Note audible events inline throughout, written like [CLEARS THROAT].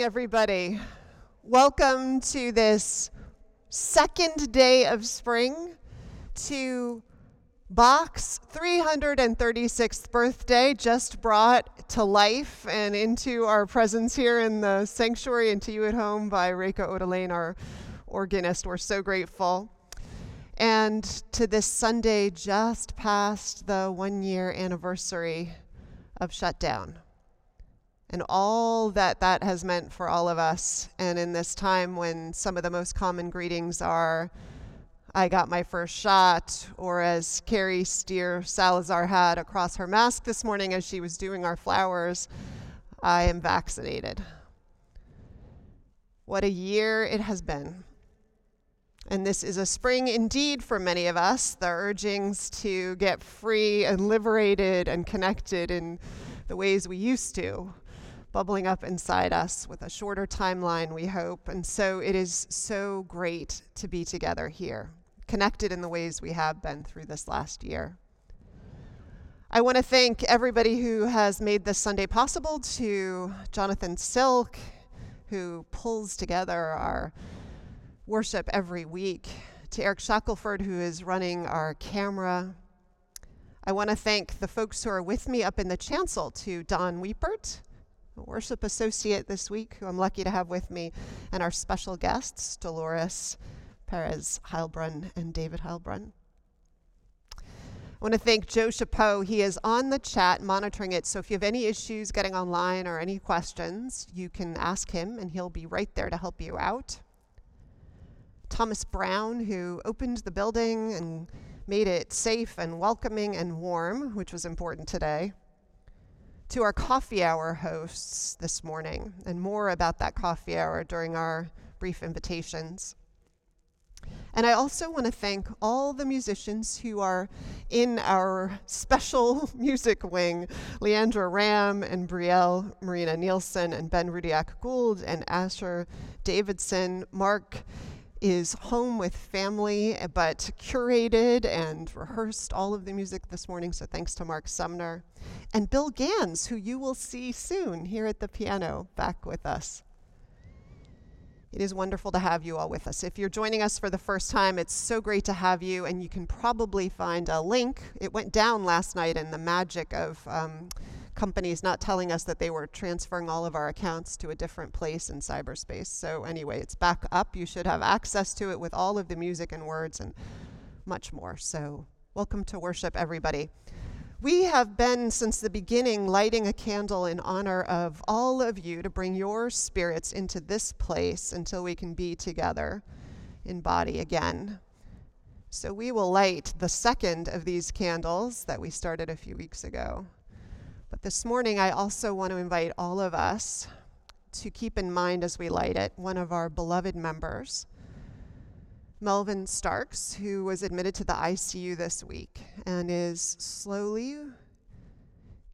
morning, everybody. Welcome to this second day of spring, to Bach's 336th birthday, just brought to life and into our presence here in the sanctuary and to you at home by Reiko Oda Lane, our organist. We're so grateful. And to this Sunday, just past the one year anniversary of shutdown and all that that has meant for all of us. And in this time when some of the most common greetings are, I got my first shot, or as Carrie Steer Salazar had across her mask this morning as she was doing our flowers, I am vaccinated. What a year it has been. And this is a spring indeed for many of us, the urgings to get free and liberated and connected in the ways we used to bubbling up inside us with a shorter timeline, we hope. And so it is so great to be together here, connected in the ways we have been through this last year. I want to thank everybody who has made this Sunday possible, to Jonathan Silk, who pulls together our worship every week, to Eric Shackelford, who is running our camera. I want to thank the folks who are with me up in the chancel, to Don Weepert, worship associate this week who I'm lucky to have with me, and our special guests, Dolores Perez Heilbrunn and David Heilbrunn. I want to thank Joe Chapeau. He is on the chat monitoring it. So if you have any issues getting online or any questions, you can ask him and he'll be right there to help you out. Thomas Brown, who opened the building and made it safe and welcoming and warm, which was important today to our coffee hour hosts this morning, and more about that coffee hour during our brief invitations. And I also want to thank all the musicians who are in our special [LAUGHS] music wing Leandra Ram and Brielle Marina Nielsen and Ben Rudiak Gould and Asher Davidson, Mark is home with family, but curated and rehearsed all of the music this morning. So thanks to Mark Sumner. And Bill Gans, who you will see soon here at the piano, back with us. It is wonderful to have you all with us. If you're joining us for the first time, it's so great to have you, and you can probably find a link. It went down last night in the magic of. Um, companies not telling us that they were transferring all of our accounts to a different place in cyberspace. So, anyway, it's back up. You should have access to it with all of the music and words and much more. So, welcome to worship, everybody. We have been since the beginning lighting a candle in honor of all of you to bring your spirits into this place until we can be together in body again. So we will light the second of these candles that we started a few weeks ago. But this morning, I also want to invite all of us to keep in mind as we light it one of our beloved members, Melvin Starks, who was admitted to the ICU this week and is slowly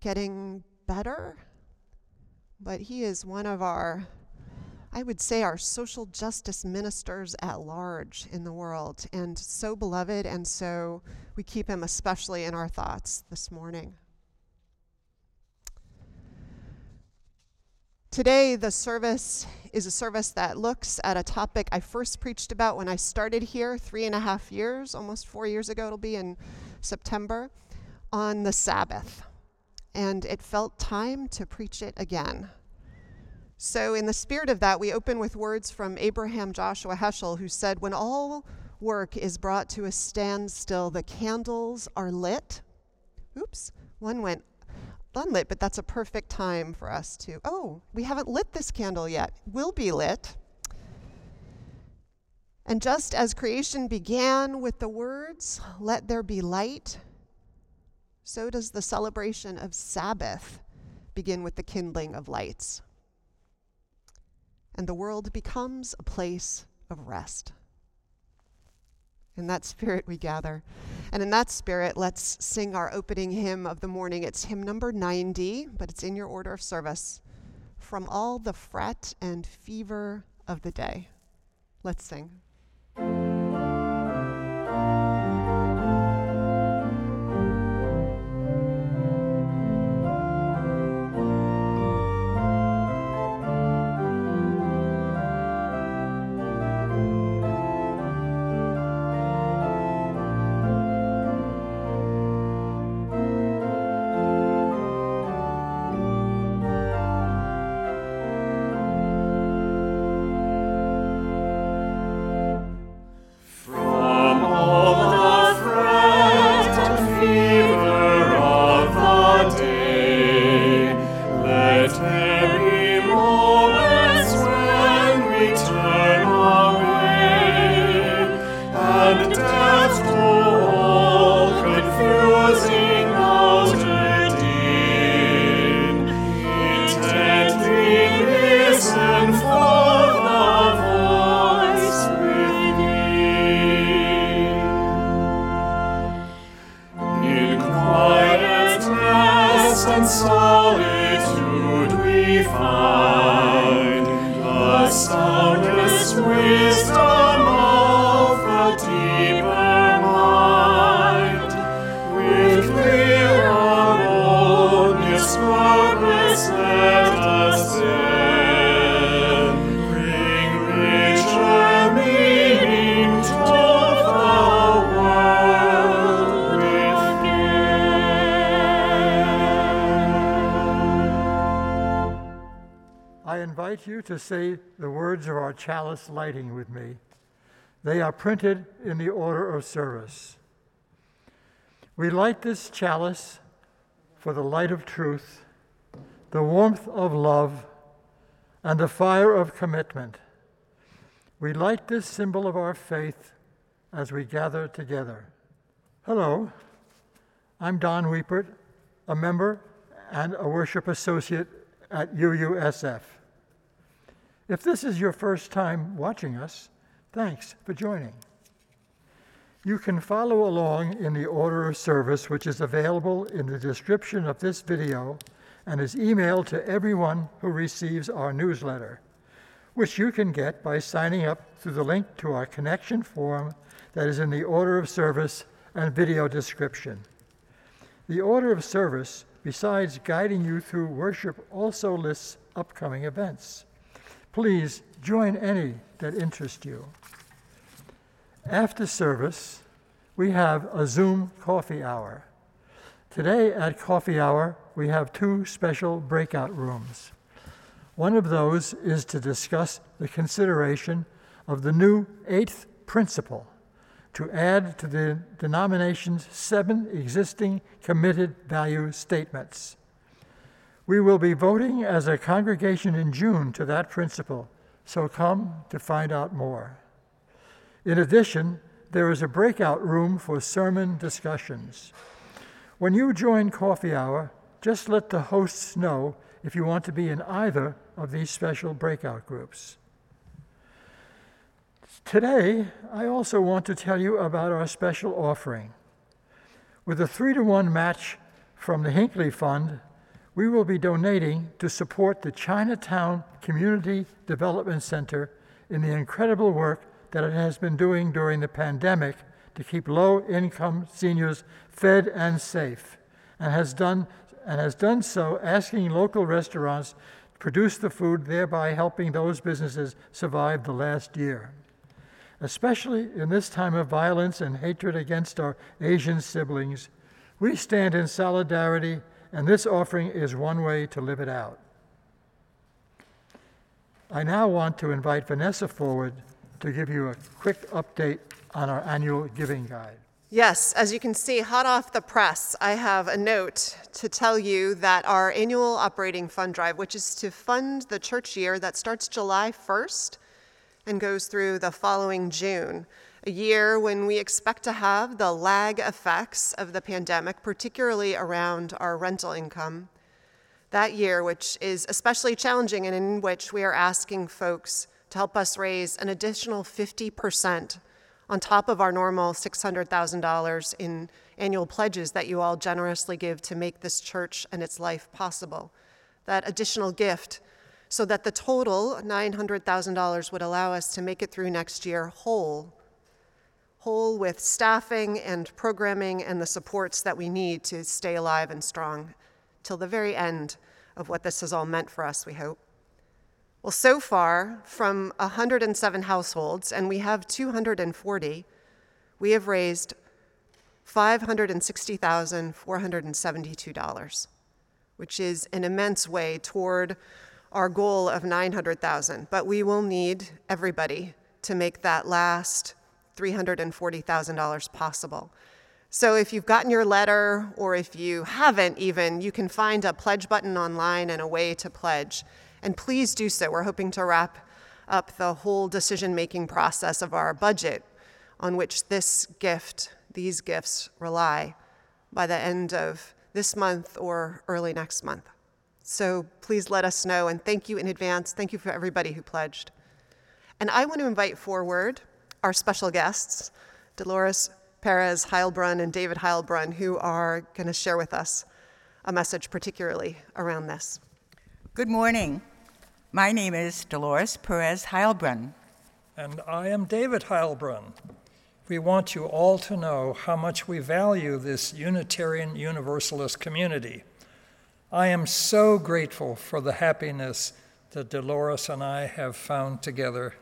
getting better. But he is one of our, I would say, our social justice ministers at large in the world, and so beloved, and so we keep him especially in our thoughts this morning. Today, the service is a service that looks at a topic I first preached about when I started here three and a half years, almost four years ago, it'll be in September, on the Sabbath. And it felt time to preach it again. So, in the spirit of that, we open with words from Abraham Joshua Heschel, who said, When all work is brought to a standstill, the candles are lit. Oops, one went unlit, but that's a perfect time for us to, oh, we haven't lit this candle yet. Will be lit. And just as creation began with the words, let there be light, so does the celebration of Sabbath begin with the kindling of lights. And the world becomes a place of rest. In that spirit, we gather. And in that spirit, let's sing our opening hymn of the morning. It's hymn number 90, but it's in your order of service. From all the fret and fever of the day. Let's sing. find the soundest wisdom. You to say the words of our chalice lighting with me. They are printed in the order of service. We light this chalice for the light of truth, the warmth of love, and the fire of commitment. We light this symbol of our faith as we gather together. Hello, I'm Don Weepert, a member and a worship associate at UUSF. If this is your first time watching us, thanks for joining. You can follow along in the order of service, which is available in the description of this video and is emailed to everyone who receives our newsletter, which you can get by signing up through the link to our connection form that is in the order of service and video description. The order of service, besides guiding you through worship, also lists upcoming events. Please join any that interest you. After service, we have a Zoom coffee hour. Today at coffee hour, we have two special breakout rooms. One of those is to discuss the consideration of the new eighth principle to add to the denomination's seven existing committed value statements. We will be voting as a congregation in June to that principle, so come to find out more. In addition, there is a breakout room for sermon discussions. When you join coffee hour, just let the hosts know if you want to be in either of these special breakout groups. Today, I also want to tell you about our special offering. With a three to one match from the Hinckley Fund, we will be donating to support the Chinatown Community Development Center in the incredible work that it has been doing during the pandemic to keep low income seniors fed and safe, and has done, and has done so asking local restaurants to produce the food, thereby helping those businesses survive the last year. Especially in this time of violence and hatred against our Asian siblings, we stand in solidarity and this offering is one way to live it out. I now want to invite Vanessa forward to give you a quick update on our annual giving guide. Yes, as you can see, hot off the press, I have a note to tell you that our annual operating fund drive, which is to fund the church year that starts July 1st and goes through the following June, a year when we expect to have the lag effects of the pandemic, particularly around our rental income. That year, which is especially challenging and in which we are asking folks to help us raise an additional 50% on top of our normal $600,000 in annual pledges that you all generously give to make this church and its life possible. That additional gift so that the total $900,000 would allow us to make it through next year whole whole with staffing and programming and the supports that we need to stay alive and strong till the very end of what this has all meant for us, we hope. Well, so far, from 107 households, and we have 240, we have raised $560,472, which is an immense way toward our goal of 900,000. But we will need everybody to make that last $340,000 possible. So if you've gotten your letter, or if you haven't even, you can find a pledge button online and a way to pledge. And please do so. We're hoping to wrap up the whole decision making process of our budget on which this gift, these gifts rely by the end of this month or early next month. So please let us know. And thank you in advance. Thank you for everybody who pledged. And I want to invite forward our special guests, Dolores Perez Heilbrunn and David Heilbrunn, who are going to share with us a message particularly around this. Good morning. My name is Dolores Perez Heilbrunn. And I am David Heilbrunn. We want you all to know how much we value this Unitarian Universalist community. I am so grateful for the happiness that Dolores and I have found together.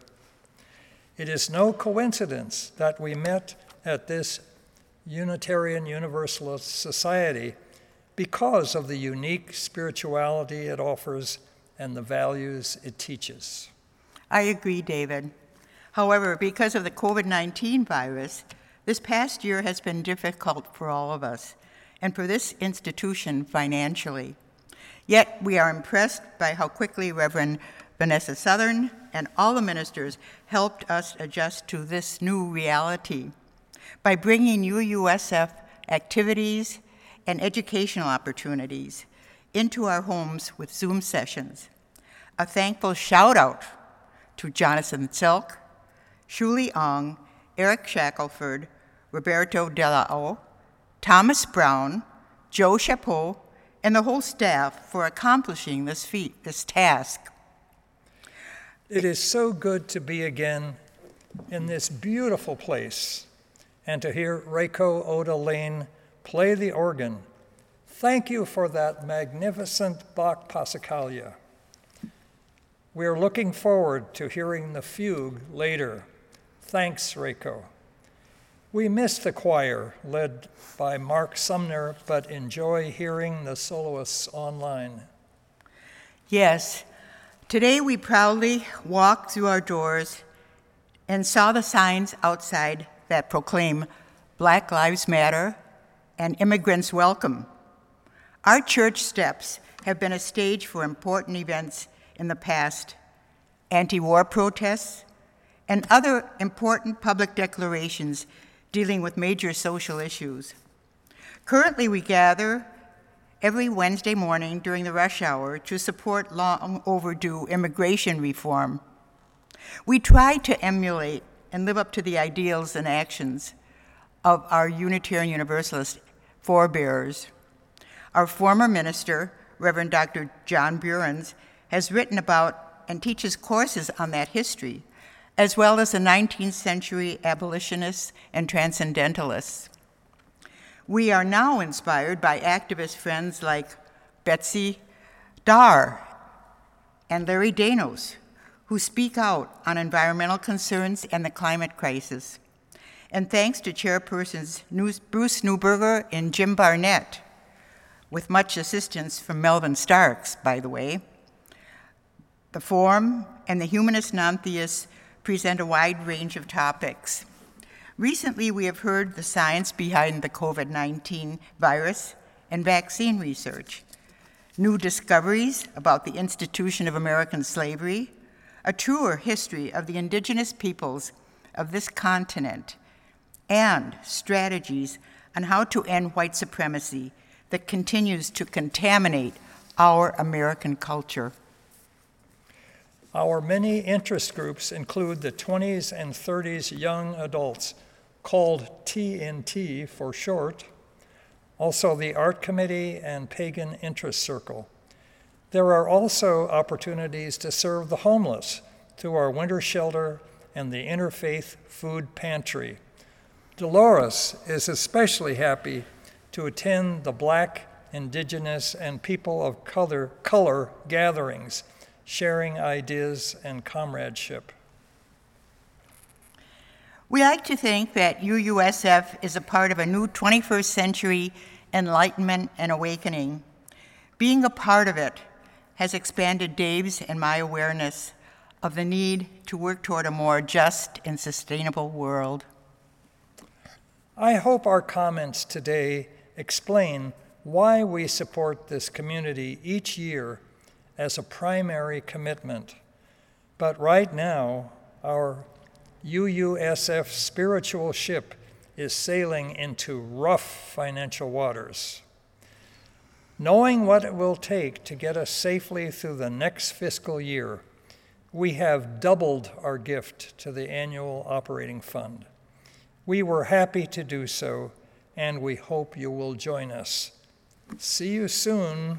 It is no coincidence that we met at this Unitarian Universalist Society because of the unique spirituality it offers and the values it teaches. I agree, David. However, because of the COVID 19 virus, this past year has been difficult for all of us and for this institution financially. Yet we are impressed by how quickly Reverend Vanessa Southern and all the ministers helped us adjust to this new reality by bringing UUSF activities and educational opportunities into our homes with Zoom sessions. A thankful shout out to Jonathan Silk, Shuli Ong, Eric Shackelford, Roberto Delao, Thomas Brown, Joe Chapeau, and the whole staff for accomplishing this feat, this task. It is so good to be again in this beautiful place and to hear Reiko Oda Lane play the organ. Thank you for that magnificent Bach Passacaglia. We are looking forward to hearing the fugue later. Thanks, Reiko. We miss the choir led by Mark Sumner, but enjoy hearing the soloists online. Yes, today we proudly walked through our doors and saw the signs outside that proclaim Black Lives Matter and Immigrants Welcome. Our church steps have been a stage for important events in the past anti war protests, and other important public declarations dealing with major social issues. Currently, we gather every Wednesday morning during the rush hour to support long overdue immigration reform. We try to emulate and live up to the ideals and actions of our Unitarian Universalist forebears. Our former minister, Reverend Dr. John Buehrens, has written about and teaches courses on that history as well as the 19th century abolitionists and transcendentalists. We are now inspired by activist friends like Betsy Dar and Larry Danos, who speak out on environmental concerns and the climate crisis. And thanks to chairpersons Bruce Newberger and Jim Barnett, with much assistance from Melvin Starks, by the way, the Forum and the Humanist Non-Theists present a wide range of topics. Recently, we have heard the science behind the COVID 19 virus and vaccine research, new discoveries about the institution of American slavery, a truer history of the indigenous peoples of this continent, and strategies on how to end white supremacy that continues to contaminate our American culture. Our many interest groups include the 20s and 30s young adults, called TNT for short, also the Art Committee and Pagan Interest Circle. There are also opportunities to serve the homeless through our winter shelter and the Interfaith Food Pantry. Dolores is especially happy to attend the Black, Indigenous, and people of color, color gatherings sharing ideas and comradeship. We like to think that UUSF is a part of a new 21st century enlightenment and awakening. Being a part of it has expanded Dave's and my awareness of the need to work toward a more just and sustainable world. I hope our comments today explain why we support this community each year as a primary commitment. But right now, our UUSF spiritual ship is sailing into rough financial waters. Knowing what it will take to get us safely through the next fiscal year, we have doubled our gift to the annual operating fund. We were happy to do so, and we hope you will join us. See you soon.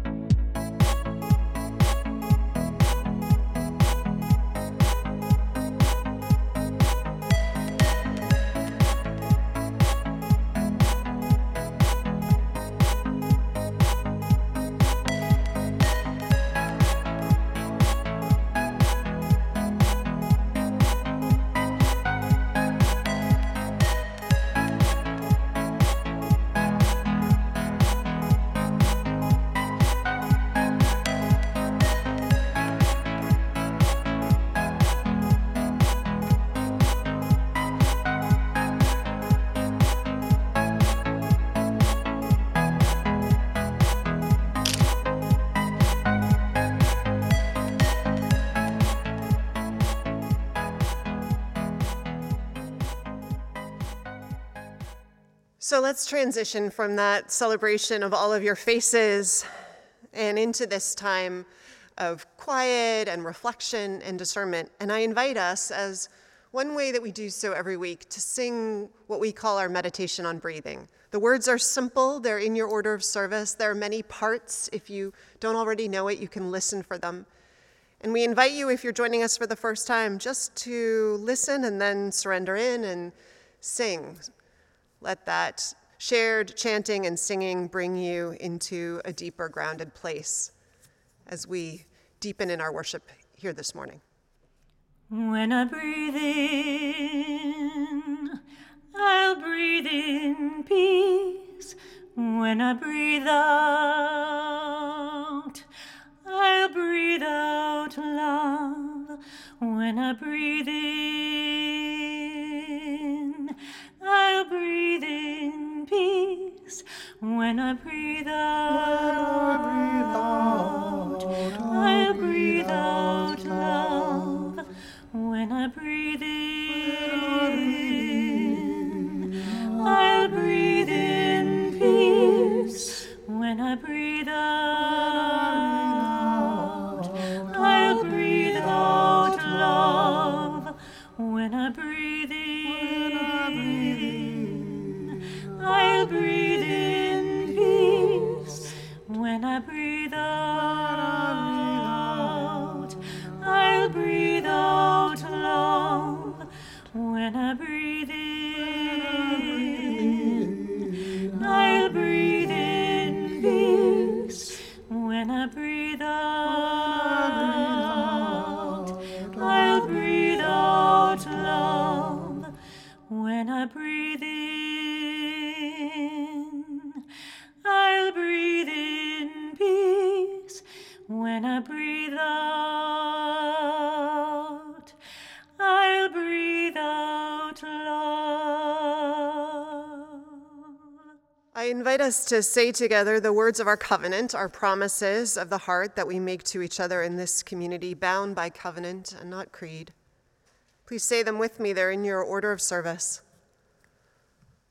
So let's transition from that celebration of all of your faces and into this time of quiet and reflection and discernment. And I invite us, as one way that we do so every week, to sing what we call our meditation on breathing. The words are simple, they're in your order of service. There are many parts. If you don't already know it, you can listen for them. And we invite you, if you're joining us for the first time, just to listen and then surrender in and sing. Let that shared chanting and singing bring you into a deeper grounded place as we deepen in our worship here this morning. When I breathe in, I'll breathe in peace. When I breathe out, I'll breathe out love. When I breathe in, I'll breathe in peace. When I breathe out, I'll breathe out love. When I breathe in, I'll breathe in peace. When I breathe out, When I breathe out, I'll breathe out love. When I breathe in, I'll breathe in peace. When I breathe out, I'll breathe out love. When I breathe invite us to say together the words of our covenant, our promises of the heart that we make to each other in this community, bound by covenant and not creed. Please say them with me, they're in your order of service.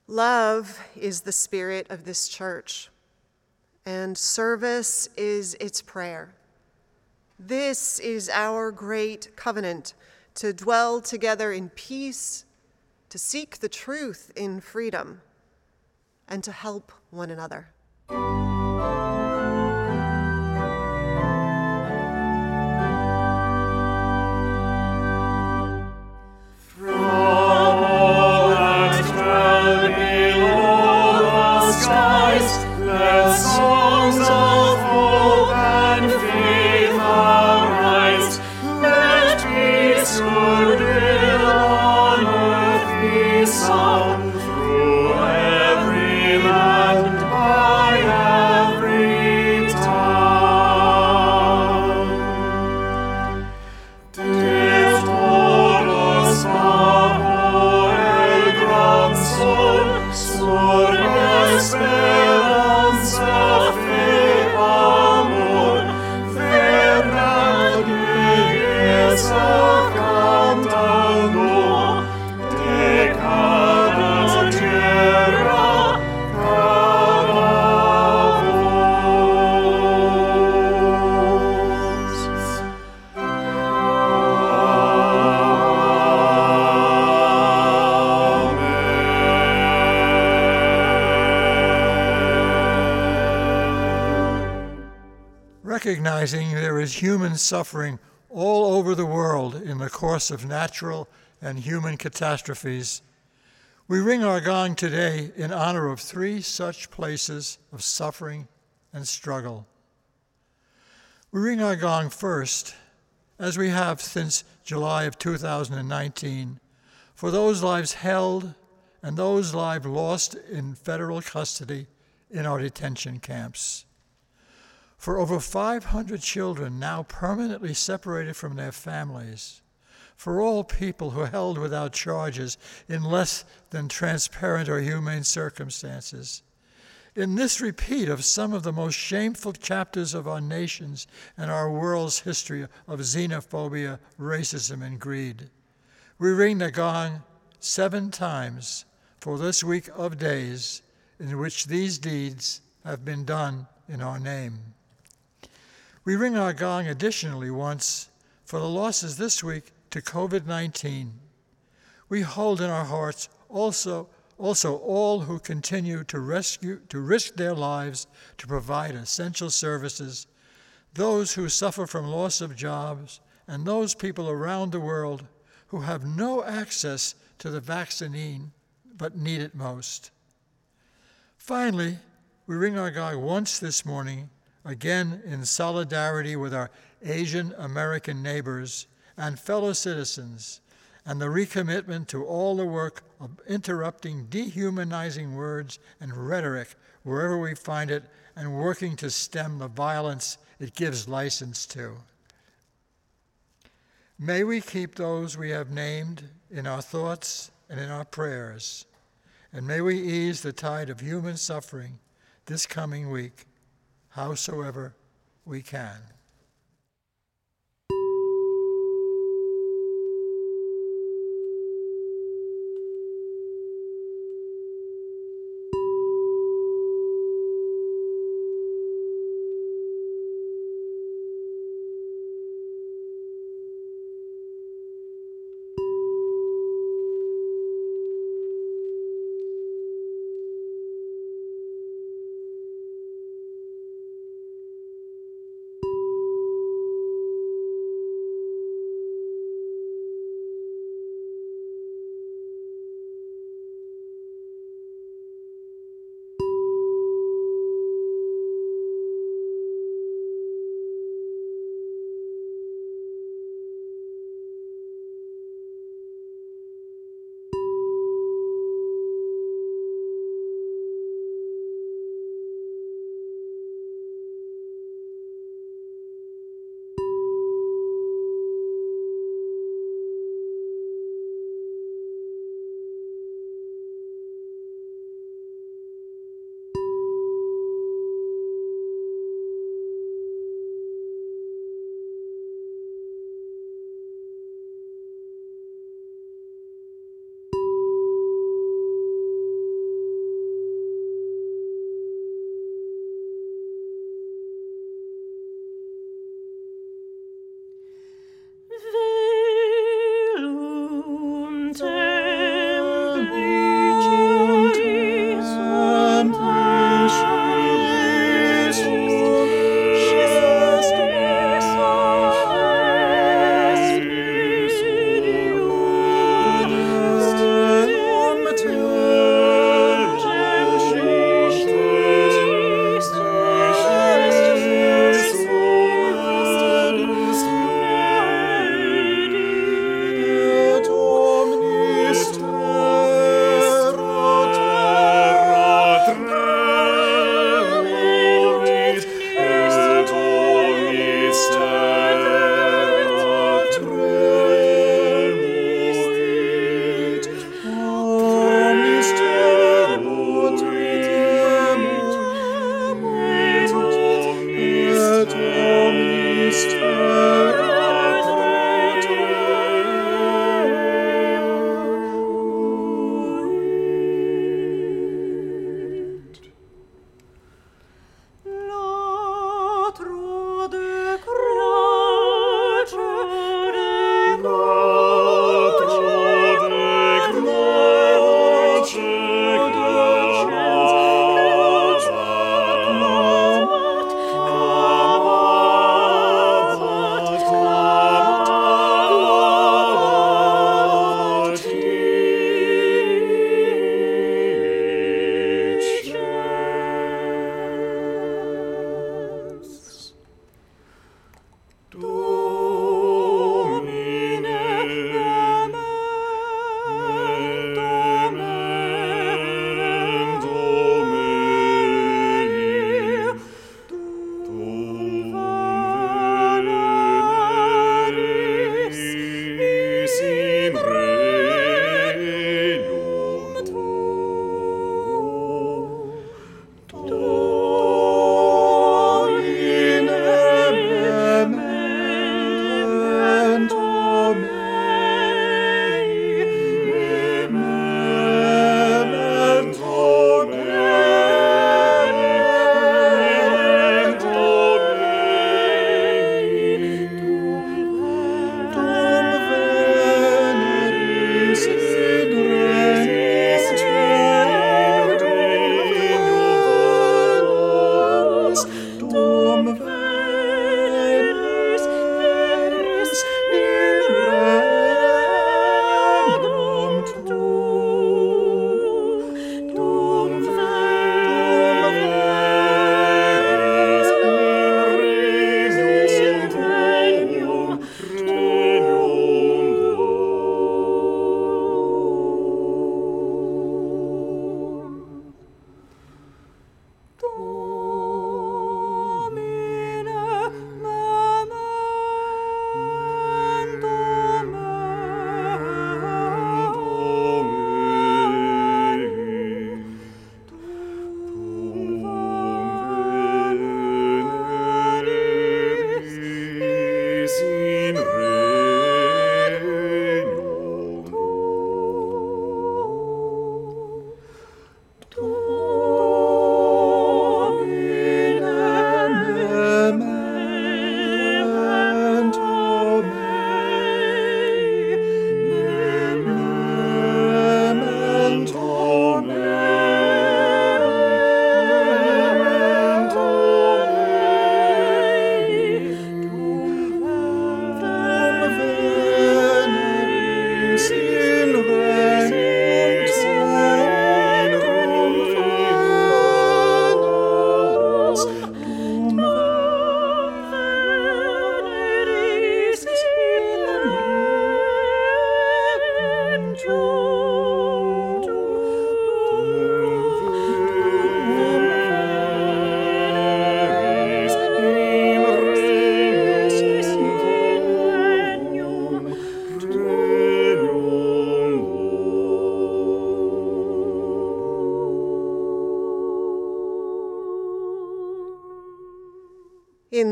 Love is the spirit of this church, and service is its prayer. This is our great covenant to dwell together in peace, to seek the truth in freedom, and to help one another. Human suffering all over the world in the course of natural and human catastrophes, we ring our gong today in honor of three such places of suffering and struggle. We ring our gong first, as we have since July of 2019, for those lives held and those lives lost in federal custody in our detention camps. For over 500 children now permanently separated from their families, for all people who are held without charges in less than transparent or humane circumstances. In this repeat of some of the most shameful chapters of our nation's and our world's history of xenophobia, racism, and greed, we ring the gong seven times for this week of days in which these deeds have been done in our name. We ring our gong additionally once for the losses this week to COVID 19. We hold in our hearts also, also all who continue to rescue, to risk their lives to provide essential services, those who suffer from loss of jobs, and those people around the world who have no access to the vaccine but need it most. Finally, we ring our gong once this morning, again in solidarity with our Asian American neighbors and fellow citizens, and the recommitment to all the work of interrupting dehumanizing words and rhetoric wherever we find it, and working to stem the violence it gives license to. May we keep those we have named in our thoughts and in our prayers, and may we ease the tide of human suffering this coming week, howsoever we can.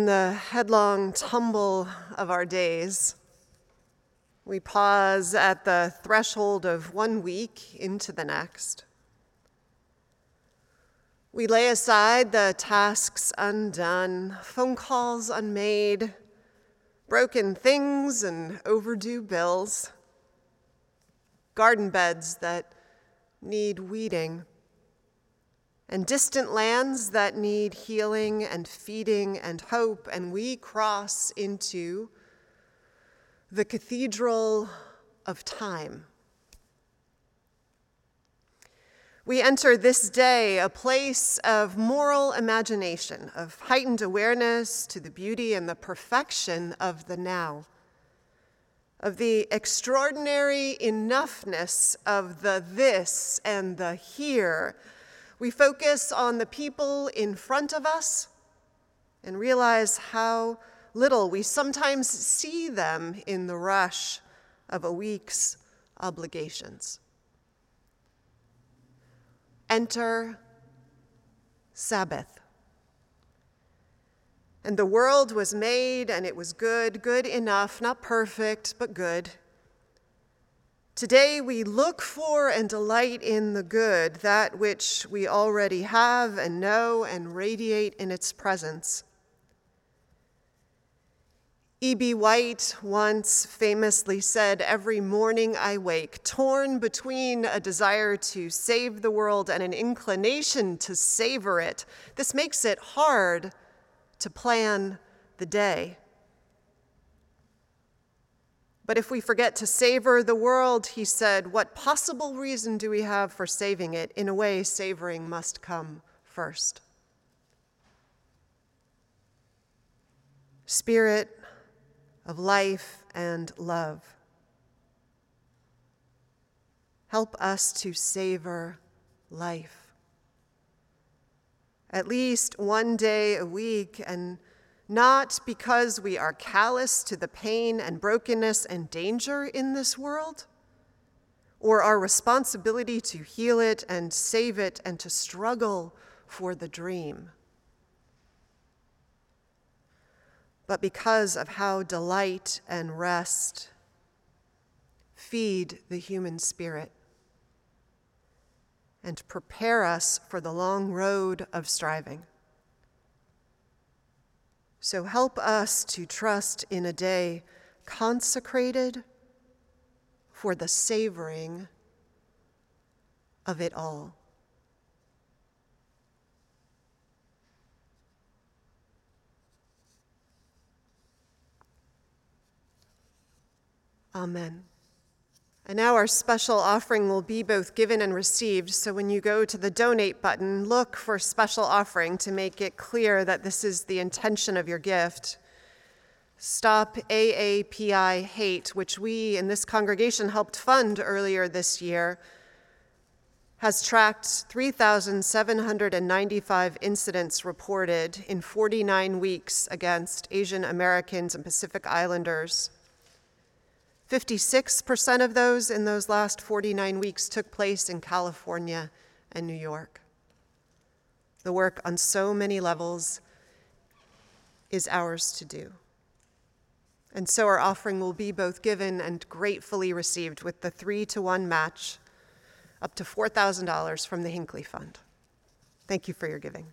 The headlong tumble of our days, we pause at the threshold of one week into the next. We lay aside the tasks undone, phone calls unmade, broken things and overdue bills, garden beds that need weeding, and distant lands that need healing and feeding and hope, and we cross into the cathedral of time. We enter this day a place of moral imagination, of heightened awareness to the beauty and the perfection of the now, of the extraordinary enoughness of the this and the here. We focus on the people in front of us and realize how little we sometimes see them in the rush of a week's obligations. Enter Sabbath. And the world was made, and it was good, good enough, not perfect, but good. Today we look for and delight in the good, that which we already have and know and radiate in its presence. E.B. White once famously said, Every morning I wake, torn between a desire to save the world and an inclination to savor it. This makes it hard to plan the day. But if we forget to savor the world, he said, what possible reason do we have for saving it? In a way, savoring must come first. Spirit, of life and love. Help us to savor life. At least one day a week, and not because we are callous to the pain and brokenness and danger in this world, or our responsibility to heal it and save it and to struggle for the dream. but because of how delight and rest feed the human spirit and prepare us for the long road of striving. So help us to trust in a day consecrated for the savoring of it all. Amen. And now our special offering will be both given and received. So when you go to the donate button, look for special offering to make it clear that this is the intention of your gift. Stop AAPI Hate, which we in this congregation helped fund earlier this year, has tracked 3,795 incidents reported in 49 weeks against Asian Americans and Pacific Islanders. 56% of those in those last 49 weeks took place in California and New York. The work on so many levels is ours to do. And so our offering will be both given and gratefully received with the three to one match up to $4,000 from the Hinckley Fund. Thank you for your giving.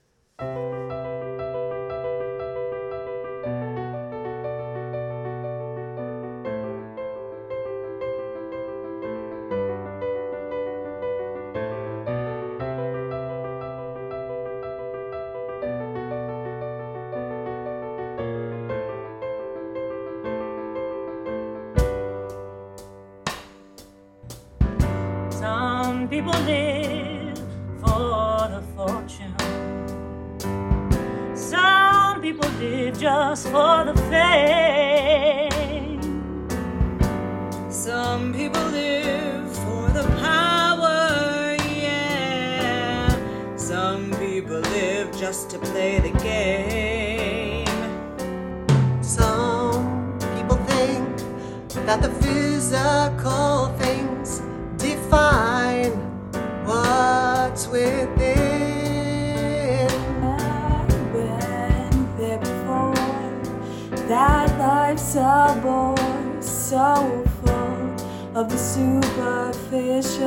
Of the superficial.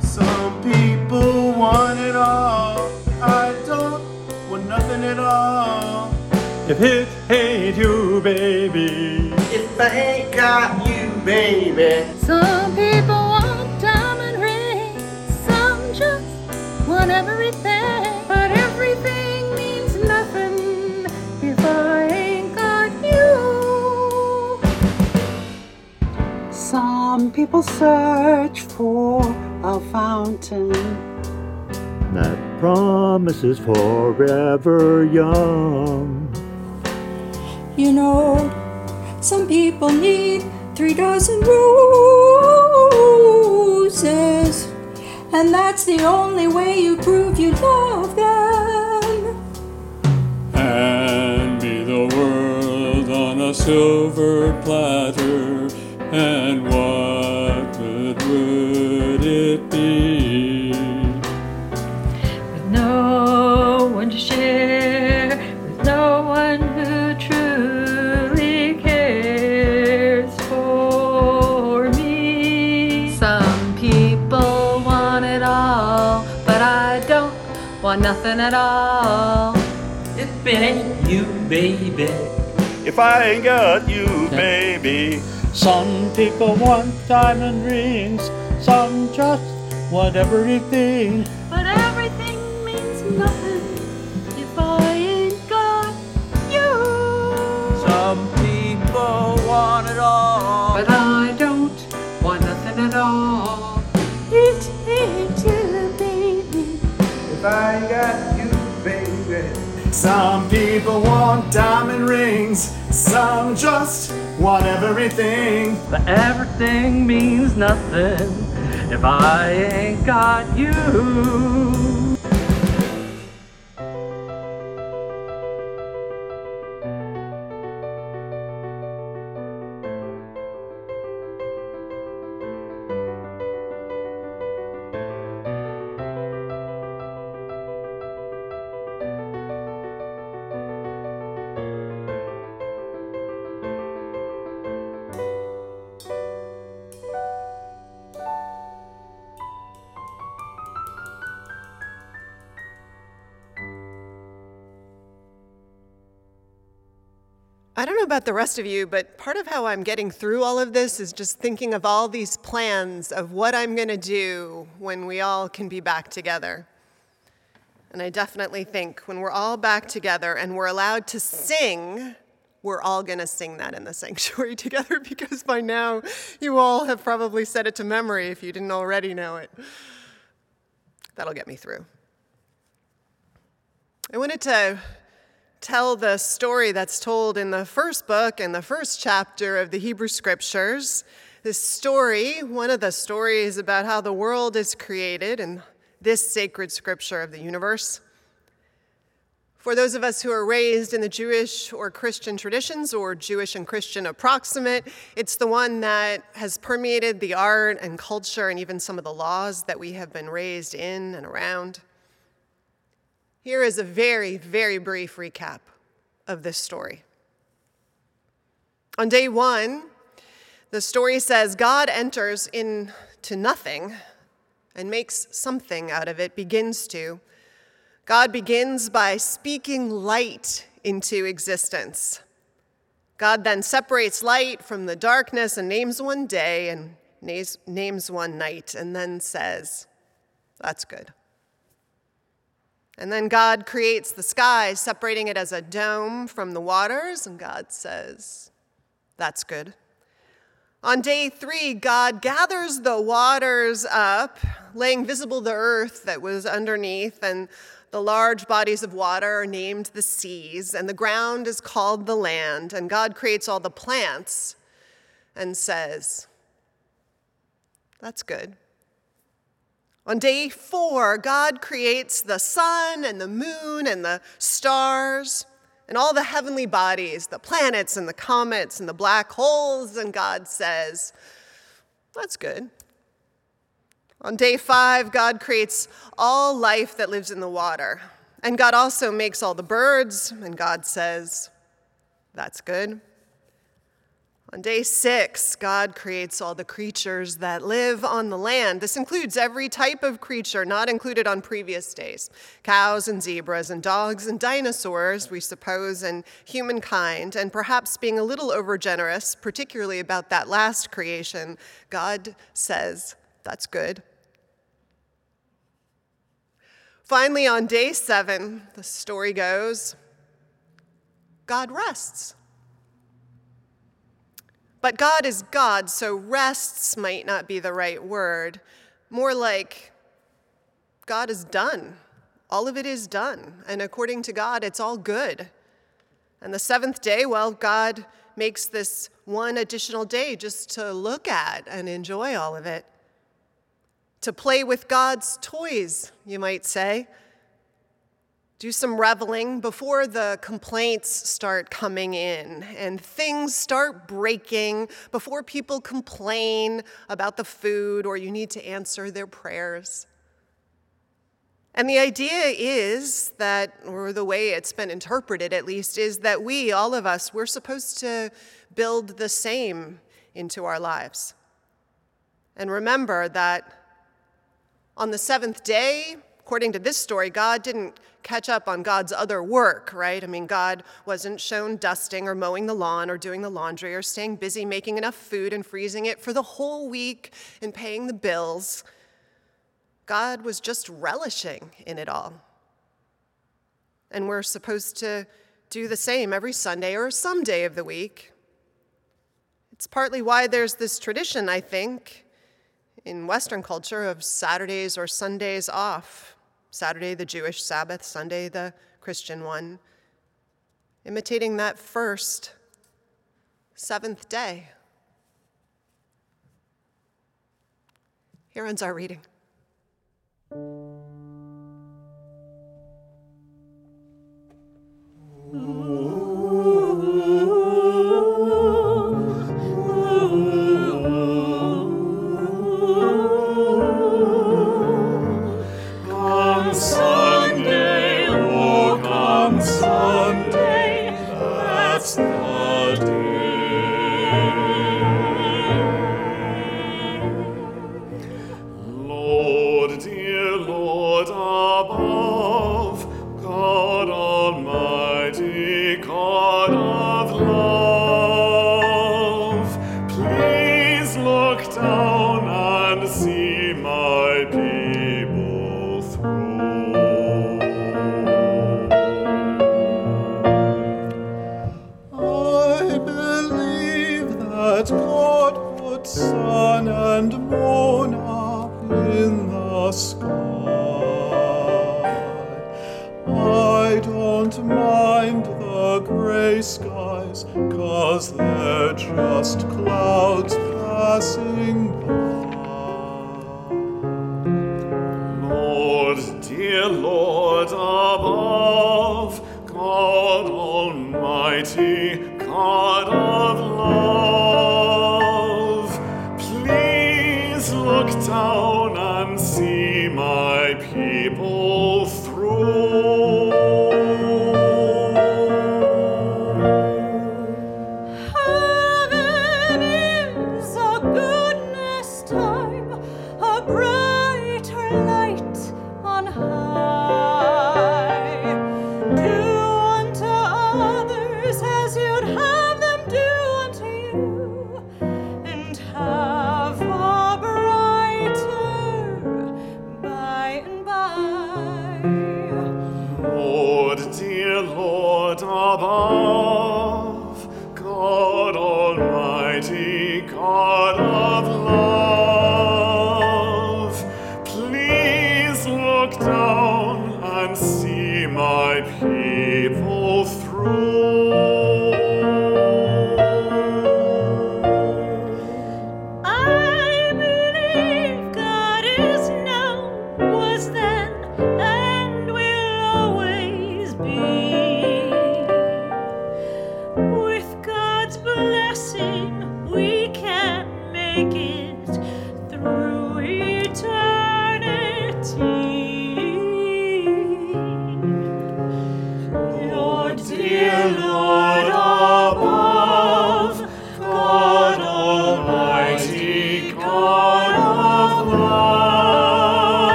Some people want it all. I don't want nothing at all. If it ain't you, baby. If I ain't got you, baby. Some people want diamond rings, some just want everything. But everything Some people search for a fountain That promises forever young. You know, some people need three dozen roses, and that's the only way you prove you love them. And be the world on a silver platter, and what nothing at all. If it ain't you, baby. If I ain't got you, baby. Some people want diamond rings, some just want everything. But everything means nothing if I ain't got you. Some people want it all. But I If I ain't got you, baby. Some people want diamond rings, some just want everything. But everything means nothing if I ain't got you. I don't know about the rest of you, but part of how I'm getting through all of this is just thinking of all these plans of what I'm going to do when we all can be back together. And I definitely think when we're all back together and we're allowed to sing, we're all going to sing that in the [LAUGHS] sanctuary together because by now you all have probably said it to memory if you didn't already know it. That'll get me through. I wanted to tell the story that's told in the first book and the first chapter of the Hebrew Scriptures. This story, one of the stories about how the world is created in this sacred scripture of the universe. For those of us who are raised in the Jewish or Christian traditions, or Jewish and Christian approximate, it's the one that has permeated the art and culture and even some of the laws that we have been raised in and around. Here is a very, very brief recap of this story. On day one, the story says God enters into nothing and makes something out of it, begins to. God begins by speaking light into existence. God then separates light from the darkness and names one day and names one night, and then says, That's good. And then God creates the sky, separating it as a dome from the waters, and God says, That's good. On day three, God gathers the waters up, laying visible the earth that was underneath, and the large bodies of water are named the seas, and the ground is called the land. And God creates all the plants and says, That's good. On day four, God creates the sun and the moon and the stars and all the heavenly bodies, the planets and the comets and the black holes, and God says, That's good. On day five, God creates all life that lives in the water. And God also makes all the birds, and God says, That's good. On day six, God creates all the creatures that live on the land. This includes every type of creature not included on previous days cows and zebras and dogs and dinosaurs, we suppose, and humankind. And perhaps being a little overgenerous, particularly about that last creation, God says, That's good. Finally, on day seven, the story goes God rests. But God is God, so rests might not be the right word. More like God is done. All of it is done. And according to God, it's all good. And the seventh day, well, God makes this one additional day just to look at and enjoy all of it. To play with God's toys, you might say do some reveling before the complaints start coming in and things start breaking, before people complain about the food or you need to answer their prayers. And the idea is that, or the way it's been interpreted at least, is that we, all of us, we're supposed to build the same into our lives. And remember that on the seventh day, according to this story, God didn't catch up on God's other work, right? I mean, God wasn't shown dusting or mowing the lawn or doing the laundry or staying busy making enough food and freezing it for the whole week and paying the bills. God was just relishing in it all. And we're supposed to do the same every Sunday or some day of the week. It's partly why there's this tradition, I think, in Western culture of Saturdays or Sundays off. Saturday, the Jewish Sabbath, Sunday, the Christian one, imitating that first seventh day. Here ends our reading. Come look down and see my people through. I believe that God put sun and moon up in the sky. I don't mind the gray skies, cause they're just clouds passing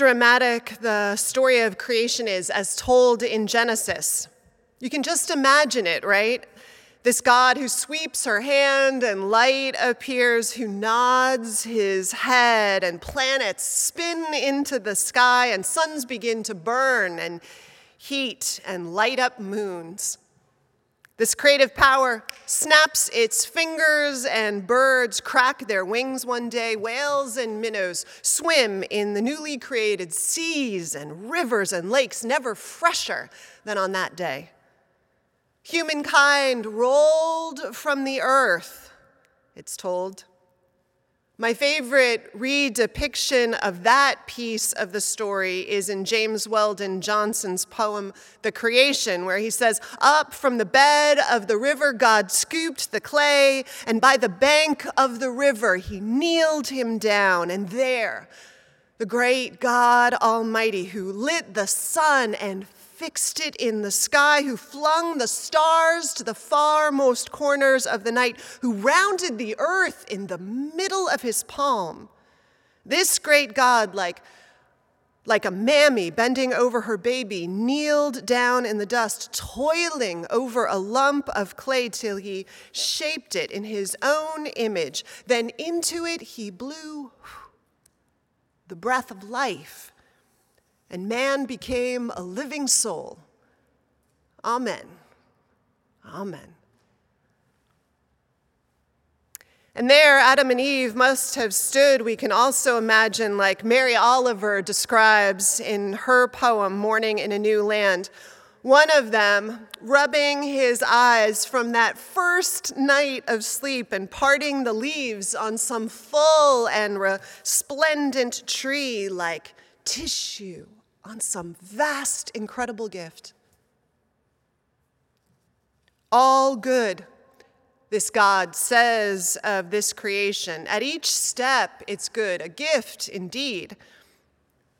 dramatic the story of creation is as told in Genesis. You can just imagine it, right? This God who sweeps her hand and light appears, who nods his head and planets spin into the sky and suns begin to burn and heat and light up moons. This creative power snaps its fingers, and birds crack their wings one day. Whales and minnows swim in the newly created seas, and rivers and lakes never fresher than on that day. Humankind rolled from the earth, it's told. My favorite redepiction of that piece of the story is in James Weldon Johnson's poem, The Creation, where he says, Up from the bed of the river, God scooped the clay, and by the bank of the river, he kneeled him down. And there, the great God Almighty, who lit the sun and fixed it in the sky, who flung the stars to the farmost corners of the night, who rounded the earth in the middle of his palm. This great God, like, like a mammy bending over her baby, kneeled down in the dust, toiling over a lump of clay till he shaped it in his own image. Then into it he blew the breath of life and man became a living soul. Amen. Amen. And there, Adam and Eve must have stood, we can also imagine, like Mary Oliver describes in her poem, Morning in a New Land. One of them rubbing his eyes from that first night of sleep and parting the leaves on some full and resplendent tree like tissue on some vast, incredible gift. All good, this God says of this creation. At each step, it's good, a gift indeed.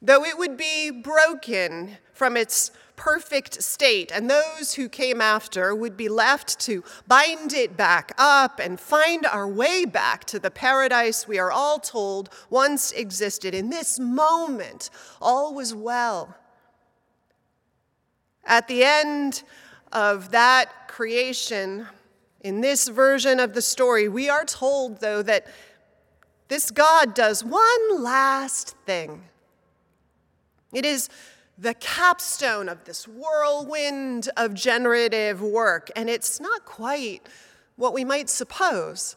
Though it would be broken from its perfect state, and those who came after would be left to bind it back up and find our way back to the paradise we are all told once existed. In this moment, all was well. At the end of that creation, in this version of the story, we are told, though, that this God does one last thing. It is the capstone of this whirlwind of generative work, and it's not quite what we might suppose.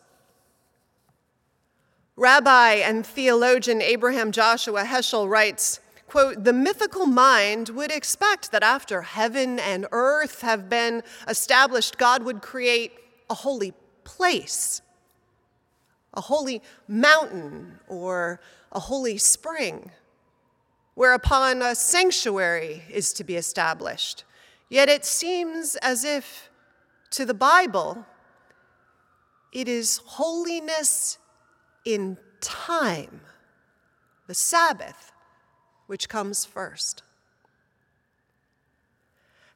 Rabbi and theologian Abraham Joshua Heschel writes, quote, the mythical mind would expect that after heaven and earth have been established, God would create a holy place, a holy mountain, or a holy spring whereupon a sanctuary is to be established. Yet it seems as if to the Bible, it is holiness in time, the Sabbath, which comes first.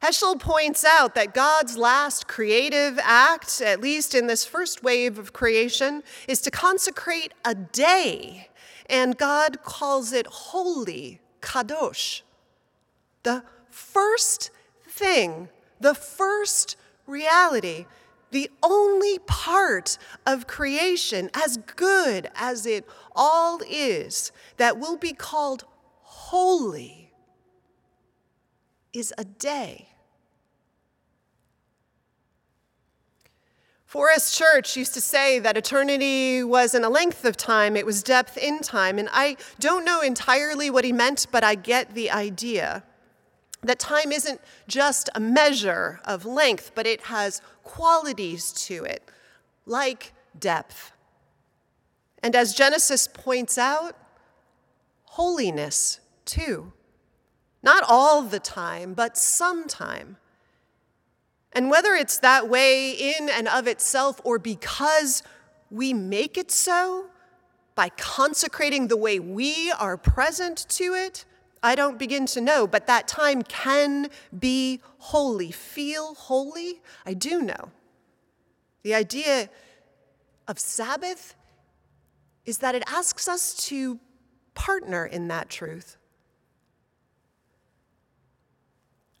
Heschel points out that God's last creative act, at least in this first wave of creation, is to consecrate a day, and God calls it holy kadosh. The first thing, the first reality, the only part of creation, as good as it all is, that will be called holy, is a day. Forrest Church used to say that eternity wasn't a length of time, it was depth in time. And I don't know entirely what he meant, but I get the idea that time isn't just a measure of length, but it has qualities to it, like depth. And as Genesis points out, holiness too. Not all the time, but sometime. And whether it's that way in and of itself or because we make it so by consecrating the way we are present to it, I don't begin to know, but that time can be holy. Feel holy? I do know. The idea of Sabbath is that it asks us to partner in that truth.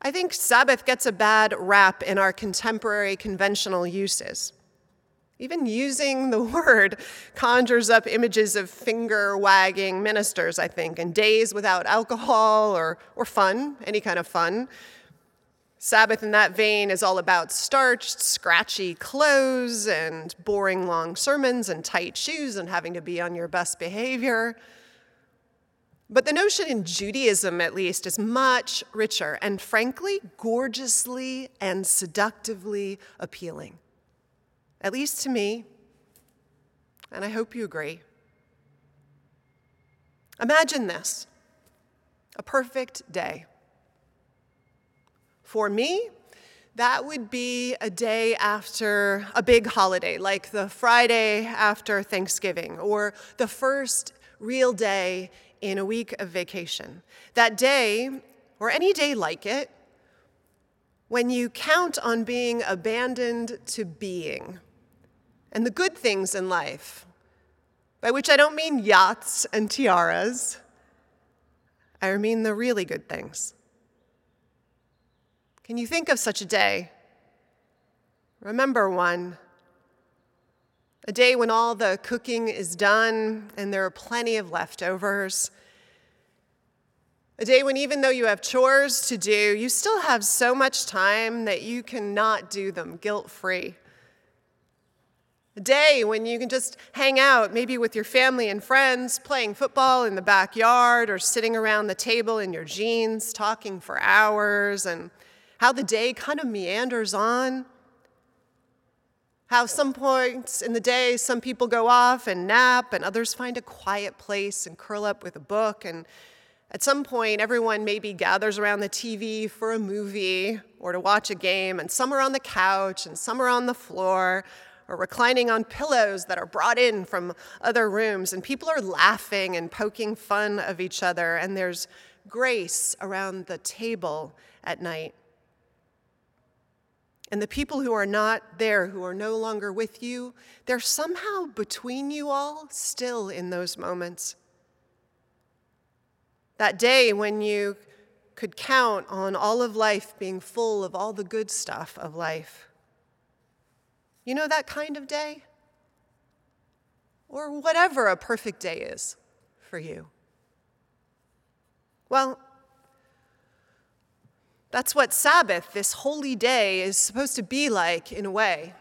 I think Sabbath gets a bad rap in our contemporary conventional uses. Even using the [LAUGHS] word conjures up images of finger wagging ministers, I think, and days without alcohol or, or fun, any kind of fun. Sabbath, in that vein, is all about starched, scratchy clothes and boring long sermons and tight shoes and having to be on your best behavior. But the notion in Judaism, at least, is much richer and, frankly, gorgeously and seductively appealing at least to me, and I hope you agree. Imagine this a perfect day. For me, that would be a day after a big holiday, like the Friday after Thanksgiving, or the first real day in a week of vacation. That day, or any day like it, when you count on being abandoned to being and the good things in life, by which I don't mean yachts and tiaras, I mean the really good things. Can you think of such a day? Remember one. A day when all the cooking is done and there are plenty of leftovers. A day when, even though you have chores to do, you still have so much time that you cannot do them guilt free. A day when you can just hang out, maybe with your family and friends, playing football in the backyard or sitting around the table in your jeans, talking for hours, and how the day kind of meanders on. How some points in the day, some people go off and nap, and others find a quiet place and curl up with a book. And at some point, everyone maybe gathers around the TV for a movie or to watch a game, and some are on the couch and some are on the floor or reclining on pillows that are brought in from other rooms, and people are laughing and poking fun of each other, and there's grace around the table at night. And the people who are not there, who are no longer with you, they're somehow between you all still in those moments. That day when you could count on all of life being full of all the good stuff of life. You know that kind of day? Or whatever a perfect day is for you. Well, that's what Sabbath, this holy day, is supposed to be like in a way.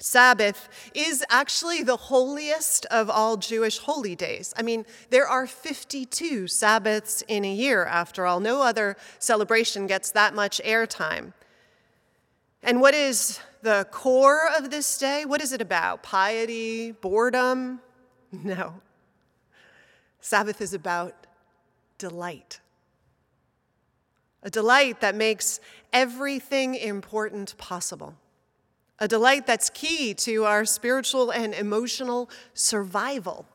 Sabbath is actually the holiest of all Jewish holy days. I mean, there are 52 Sabbaths in a year, after all. No other celebration gets that much airtime. And what is the core of this day? What is it about? Piety, boredom? [LAUGHS] No. Sabbath is about delight. A delight that makes everything important possible. A delight that's key to our spiritual and emotional survival.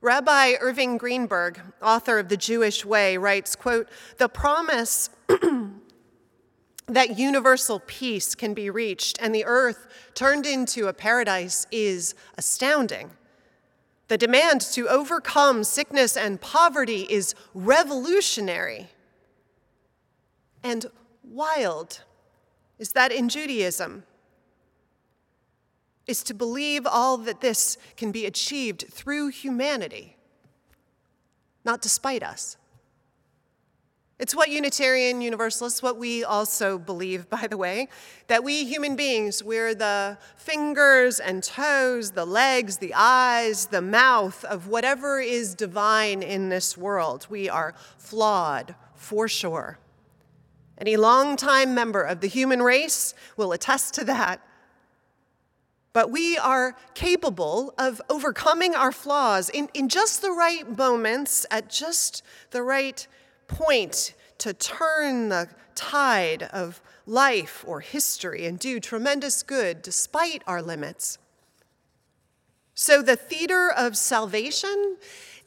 Rabbi Irving Greenberg, author of The Jewish Way, writes, quote, "The promise [CLEARS THROAT] that universal peace can be reached and the earth turned into a paradise is astounding. The demand to overcome sickness and poverty is revolutionary. And wild is that in Judaism is to believe all that this can be achieved through humanity, not despite us. It's what Unitarian Universalists, what we also believe, by the way, that we human beings, we're the fingers and toes, the legs, the eyes, the mouth of whatever is divine in this world. We are flawed, for sure. Any longtime member of the human race will attest to that. But we are capable of overcoming our flaws in, in just the right moments, at just the right point to turn the tide of life or history and do tremendous good despite our limits. So the theater of salvation,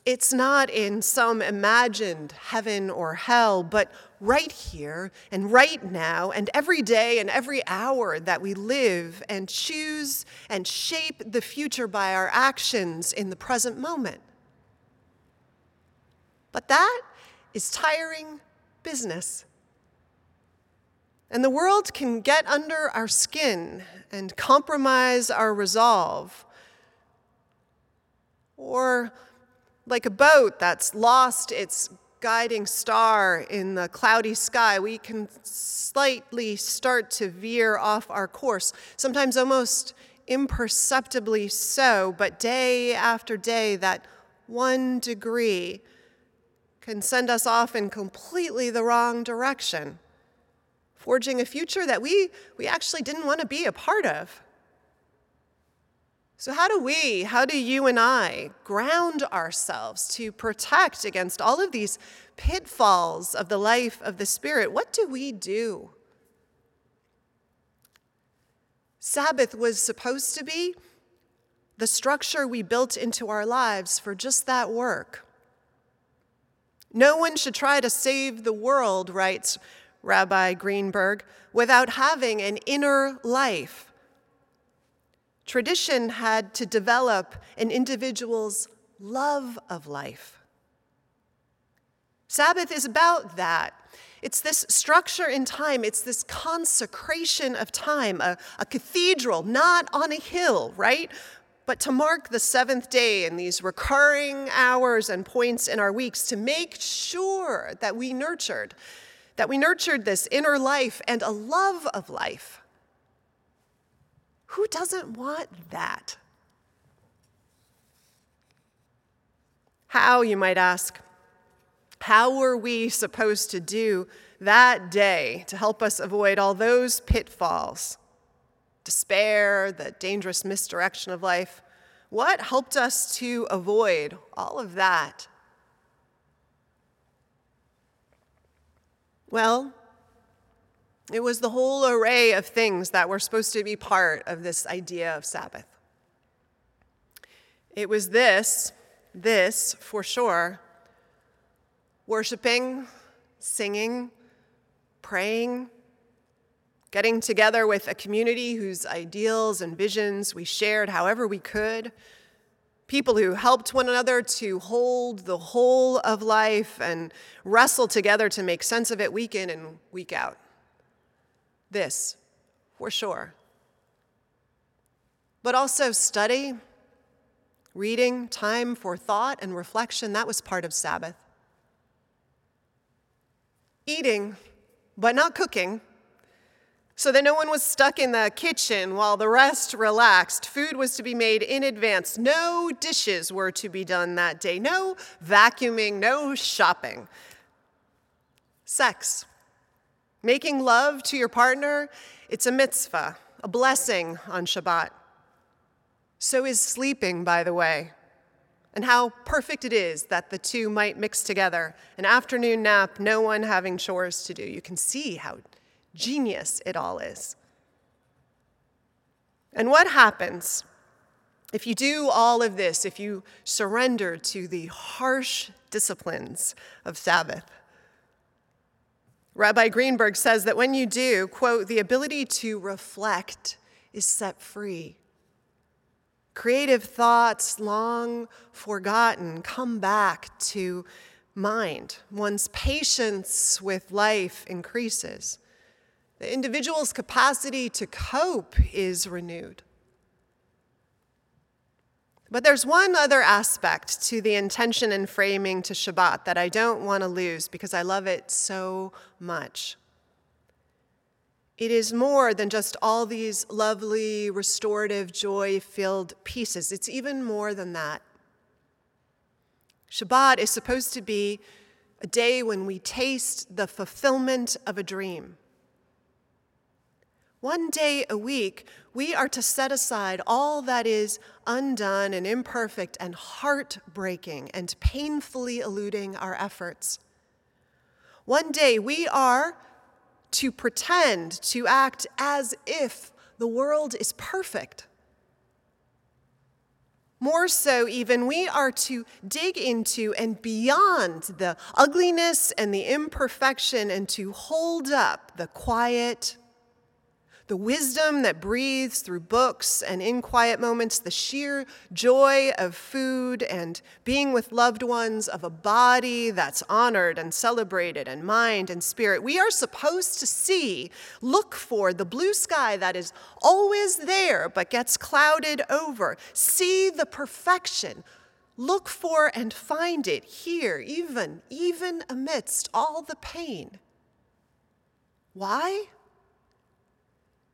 it's not in some imagined heaven or hell, but right here and right now and every day and every hour that we live and choose and shape the future by our actions in the present moment. But that is tiring business. And the world can get under our skin and compromise our resolve. Or, like a boat that's lost its guiding star in the cloudy sky, we can slightly start to veer off our course, sometimes almost imperceptibly so, but day after day, that one degree can send us off in completely the wrong direction, forging a future that we, we actually didn't want to be a part of. So, how do we, how do you and I ground ourselves to protect against all of these pitfalls of the life of the Spirit? What do we do? Sabbath was supposed to be the structure we built into our lives for just that work. No one should try to save the world, writes Rabbi Greenberg, without having an inner life. Tradition had to develop an individual's love of life. Sabbath is about that. It's this structure in time, it's this consecration of time, a, a cathedral, not on a hill, right? But to mark the seventh day in these recurring hours and points in our weeks to make sure that we nurtured, that we nurtured this inner life and a love of life. Who doesn't want that? How, you might ask? How were we supposed to do that day to help us avoid all those pitfalls? Despair, the dangerous misdirection of life. What helped us to avoid all of that? Well, it was the whole array of things that were supposed to be part of this idea of Sabbath. It was this, this for sure, worshiping, singing, praying, getting together with a community whose ideals and visions we shared however we could, people who helped one another to hold the whole of life and wrestle together to make sense of it week in and week out. This, for sure. But also study, reading, time for thought and reflection, that was part of Sabbath. Eating, but not cooking, so that no one was stuck in the kitchen while the rest relaxed. Food was to be made in advance. No dishes were to be done that day. No vacuuming, no shopping. Sex. Making love to your partner, it's a mitzvah, a blessing on Shabbat. So is sleeping, by the way and how perfect it is that the two might mix together an afternoon nap, no one having chores to do. You can see how genius it all is. And what happens if you do all of this, if you surrender to the harsh disciplines of Sabbath? Rabbi Greenberg says that when you do, quote, the ability to reflect is set free. Creative thoughts, long forgotten, come back to mind. One's patience with life increases. The individual's capacity to cope is renewed. But there's one other aspect to the intention and framing to Shabbat that I don't want to lose because I love it so much. It is more than just all these lovely, restorative, joy filled pieces. It's even more than that. Shabbat is supposed to be a day when we taste the fulfillment of a dream. One day a week, we are to set aside all that is undone and imperfect and heartbreaking and painfully eluding our efforts. One day we are to pretend, to act as if the world is perfect. More so, even, we are to dig into and beyond the ugliness and the imperfection and to hold up the quiet, the wisdom that breathes through books and in quiet moments, the sheer joy of food and being with loved ones, of a body that's honored and celebrated, and mind and spirit. We are supposed to see, look for the blue sky that is always there but gets clouded over, see the perfection. Look for and find it here, even, even amidst all the pain. Why?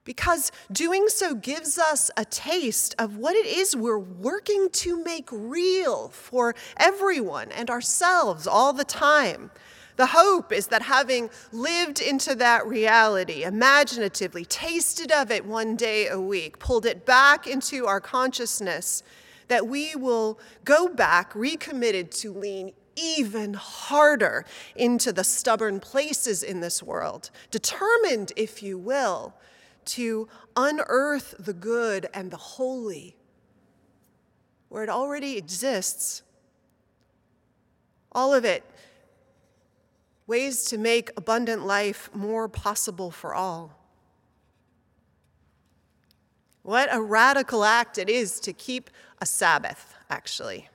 Because doing so gives us a taste of what it is we're working to make real for everyone and ourselves all the time. The hope is that having lived into that reality, imaginatively tasted of it one day a week, pulled it back into our consciousness, that we will go back recommitted to lean even harder into the stubborn places in this world, determined, if you will, to unearth the good and the holy where it already exists. All of it ways to make abundant life more possible for all. What a radical act it is to keep a Sabbath, actually.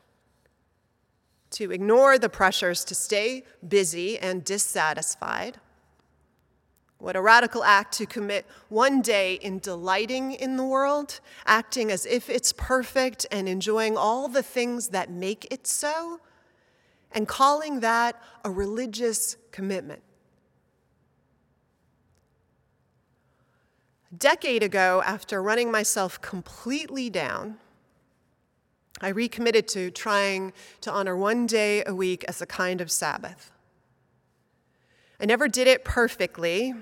To ignore the pressures to stay busy and dissatisfied what a radical act to commit one day in delighting in the world, acting as if it's perfect and enjoying all the things that make it so, and calling that a religious commitment. A decade ago, after running myself completely down, I recommitted to trying to honor one day a week as a kind of Sabbath. I never did it perfectly,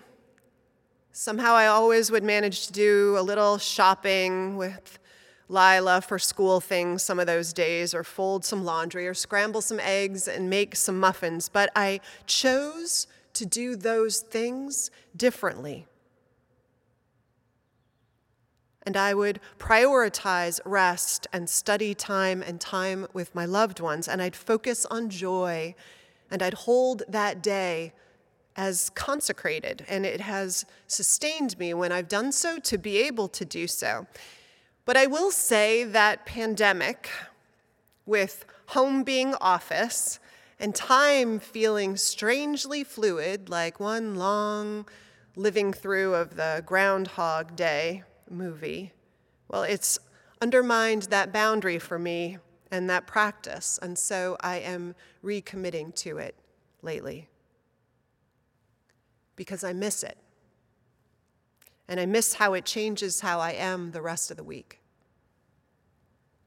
Somehow I always would manage to do a little shopping with Lila for school things some of those days, or fold some laundry, or scramble some eggs and make some muffins. But I chose to do those things differently. And I would prioritize rest and study time and time with my loved ones, and I'd focus on joy, and I'd hold that day as consecrated, and it has sustained me when I've done so to be able to do so. But I will say that pandemic, with home being office and time feeling strangely fluid, like one long living through of the Groundhog Day movie, well, it's undermined that boundary for me and that practice, and so I am recommitting to it lately because I miss it. And I miss how it changes how I am the rest of the week.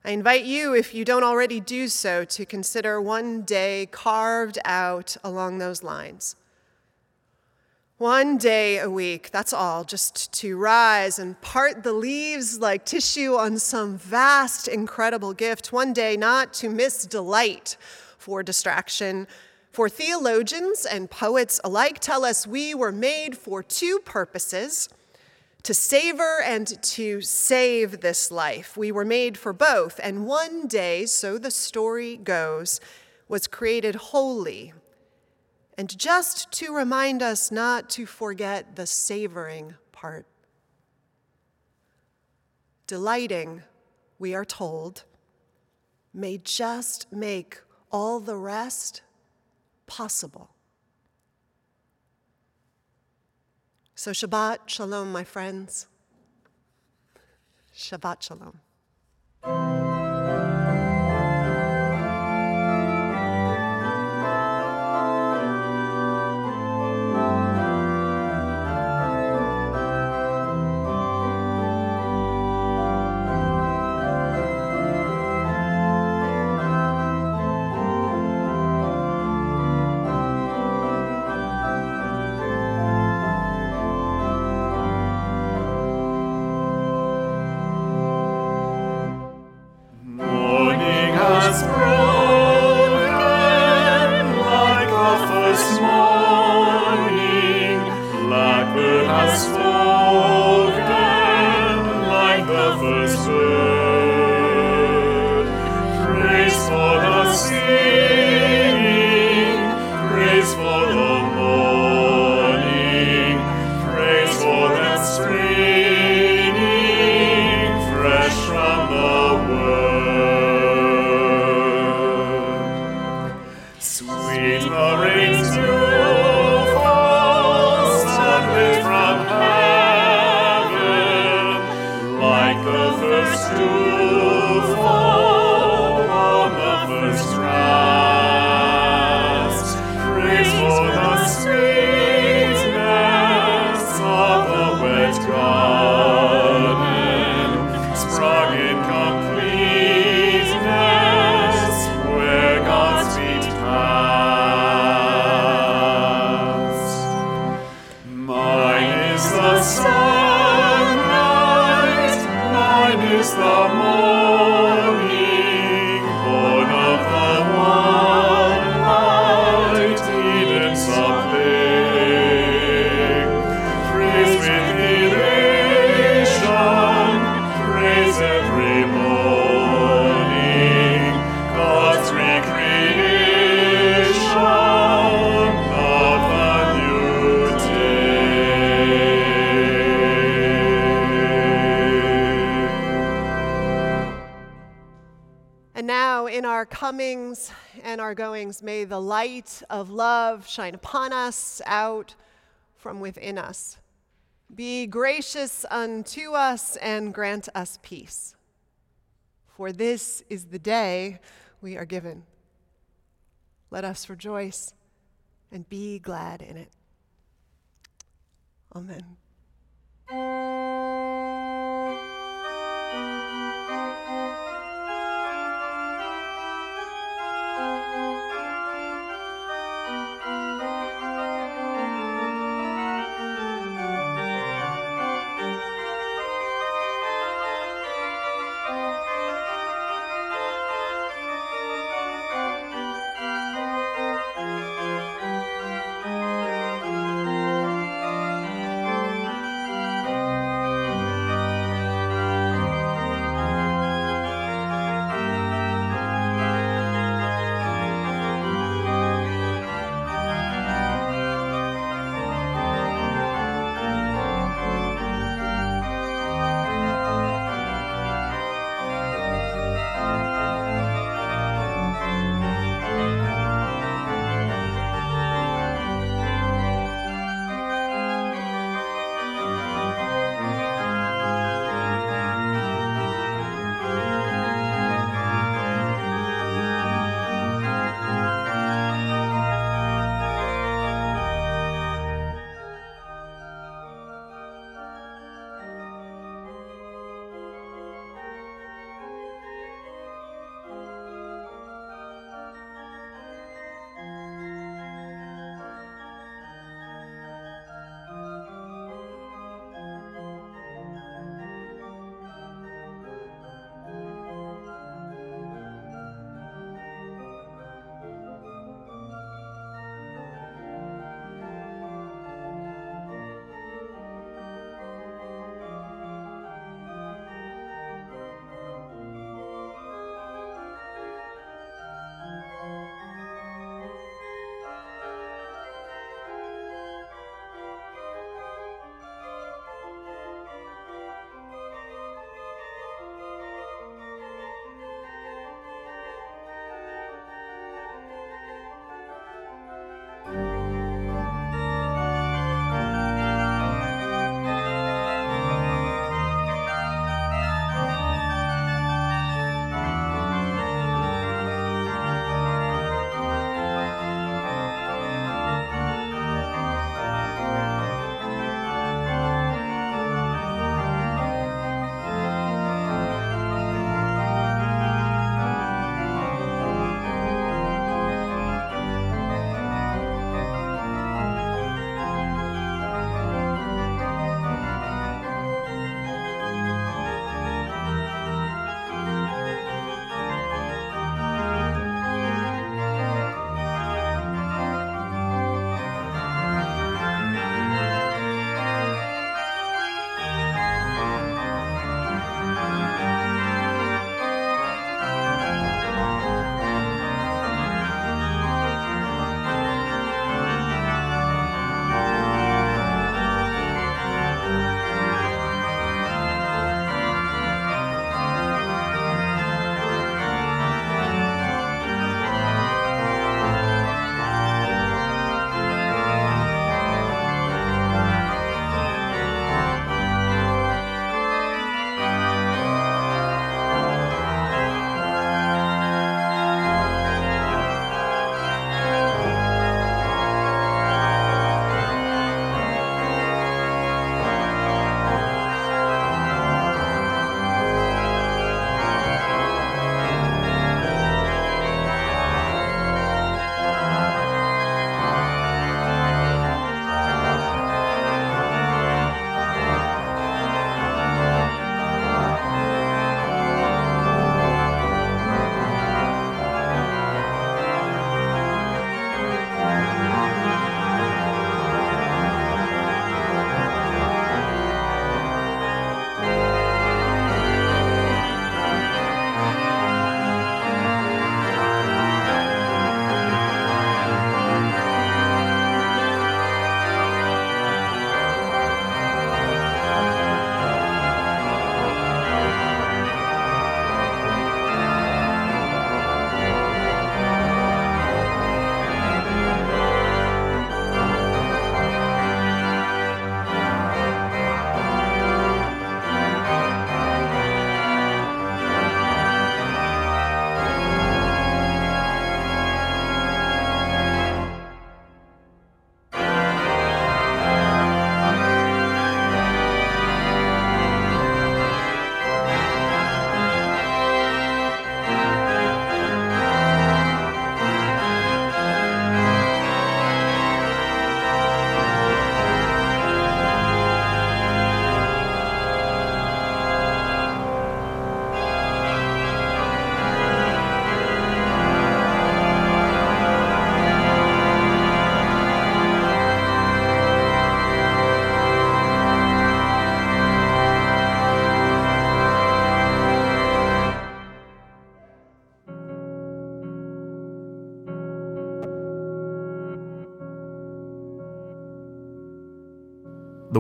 I invite you, if you don't already do so, to consider one day carved out along those lines. One day a week, that's all, just to rise and part the leaves like tissue on some vast, incredible gift. One day not to miss delight for distraction, for theologians and poets alike tell us we were made for two purposes to savor and to save this life. We were made for both, and one day, so the story goes, was created holy. And just to remind us not to forget the savoring part. Delighting, we are told, may just make all the rest possible. So, Shabbat Shalom, my friends. Shabbat Shalom. The goings, may the light of love shine upon us, out from within us. Be gracious unto us and grant us peace. For this is the day we are given. Let us rejoice and be glad in it. Amen.